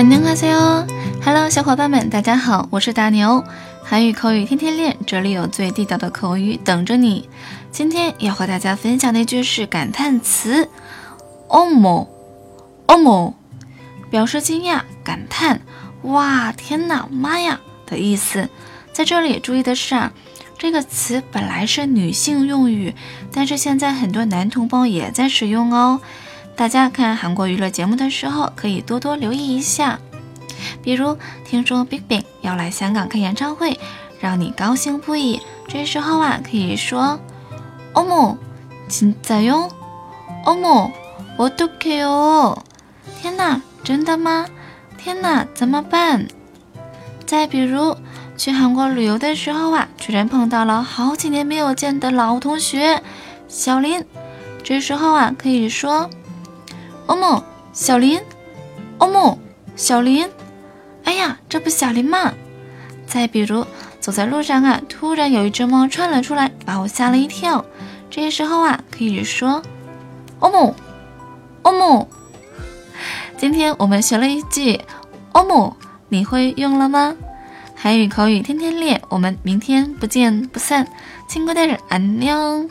안녕하세요，Hello，小伙伴们，大家好，我是大牛，韩语口语天天练，这里有最地道的口语等着你。今天要和大家分享的一句是感叹词，어머， 어머，表示惊讶、感叹，哇，天哪，妈呀的意思。在这里注意的是啊，这个词本来是女性用语，但是现在很多男同胞也在使用哦。 大家看韩国娱乐节目的时候，可以多多留意一下。比如听说 BigBang 要来香港开演唱会，让你高兴不已。这时候啊，可以说어머진짜요어머어떡해요天哪，真的吗？天哪，怎么办？再比如去韩国旅游的时候啊，居然碰到了好几年没有见的老同学小林。这时候啊，可以说。 哦莫，小林，哦莫，小林，哎呀，这不小林吗？再比如，走在路上啊，突然有一只猫窜了出来，把我吓了一跳。这时候啊，可以说，哦莫，哦莫。今天我们学了一句，哦莫，你会用了吗？韩语口语天天练，我们明天不见不散。亲爱的人，安녕